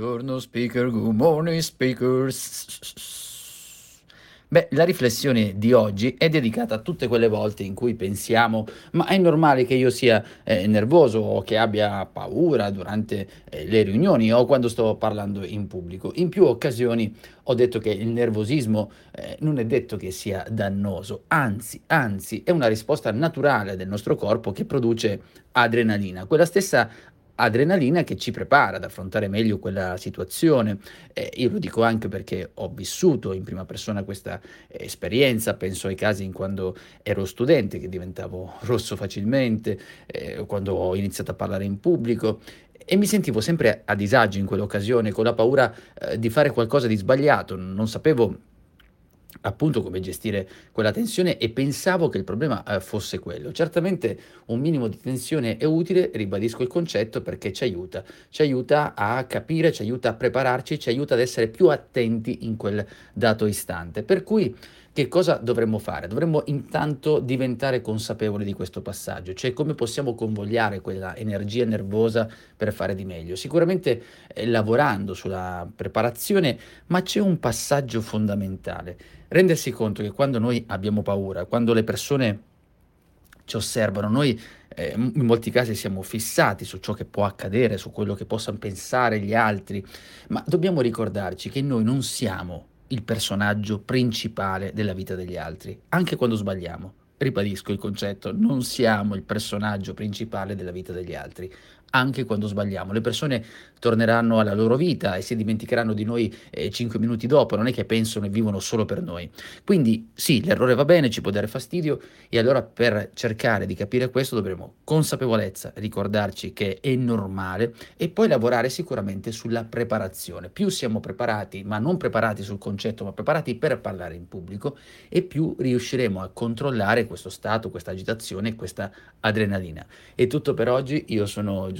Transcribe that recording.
Buongiorno speaker, good morning speakers. Beh, la riflessione di oggi è dedicata a tutte quelle volte in cui pensiamo, ma è normale che io sia eh, nervoso o che abbia paura durante eh, le riunioni o quando sto parlando in pubblico. In più occasioni ho detto che il nervosismo eh, non è detto che sia dannoso, anzi, anzi, è una risposta naturale del nostro corpo che produce adrenalina, quella stessa adrenalina che ci prepara ad affrontare meglio quella situazione. Eh, io lo dico anche perché ho vissuto in prima persona questa eh, esperienza, penso ai casi in quando ero studente che diventavo rosso facilmente, eh, quando ho iniziato a parlare in pubblico e mi sentivo sempre a disagio in quell'occasione, con la paura eh, di fare qualcosa di sbagliato, non sapevo appunto come gestire quella tensione e pensavo che il problema eh, fosse quello. Certamente un minimo di tensione è utile, ribadisco il concetto perché ci aiuta, ci aiuta a capire, ci aiuta a prepararci, ci aiuta ad essere più attenti in quel dato istante. Per cui che cosa dovremmo fare? Dovremmo intanto diventare consapevoli di questo passaggio, cioè come possiamo convogliare quella energia nervosa per fare di meglio. Sicuramente eh, lavorando sulla preparazione, ma c'è un passaggio fondamentale. Rendersi conto che quando noi abbiamo paura, quando le persone ci osservano, noi eh, in molti casi siamo fissati su ciò che può accadere, su quello che possano pensare gli altri, ma dobbiamo ricordarci che noi non siamo il personaggio principale della vita degli altri, anche quando sbagliamo. Ribadisco il concetto, non siamo il personaggio principale della vita degli altri, anche quando sbagliamo. Le persone torneranno alla loro vita e si dimenticheranno di noi eh, 5 minuti dopo, non è che pensano e vivono solo per noi. Quindi sì, l'errore va bene, ci può dare fastidio e allora per cercare di capire questo dovremo consapevolezza, ricordarci che è normale e poi lavorare sicuramente sulla preparazione. Più siamo preparati, ma non preparati sul concetto, ma preparati per parlare in pubblico e più riusciremo a controllare questo stato, questa agitazione, questa adrenalina. È tutto per oggi, io sono Giuseppe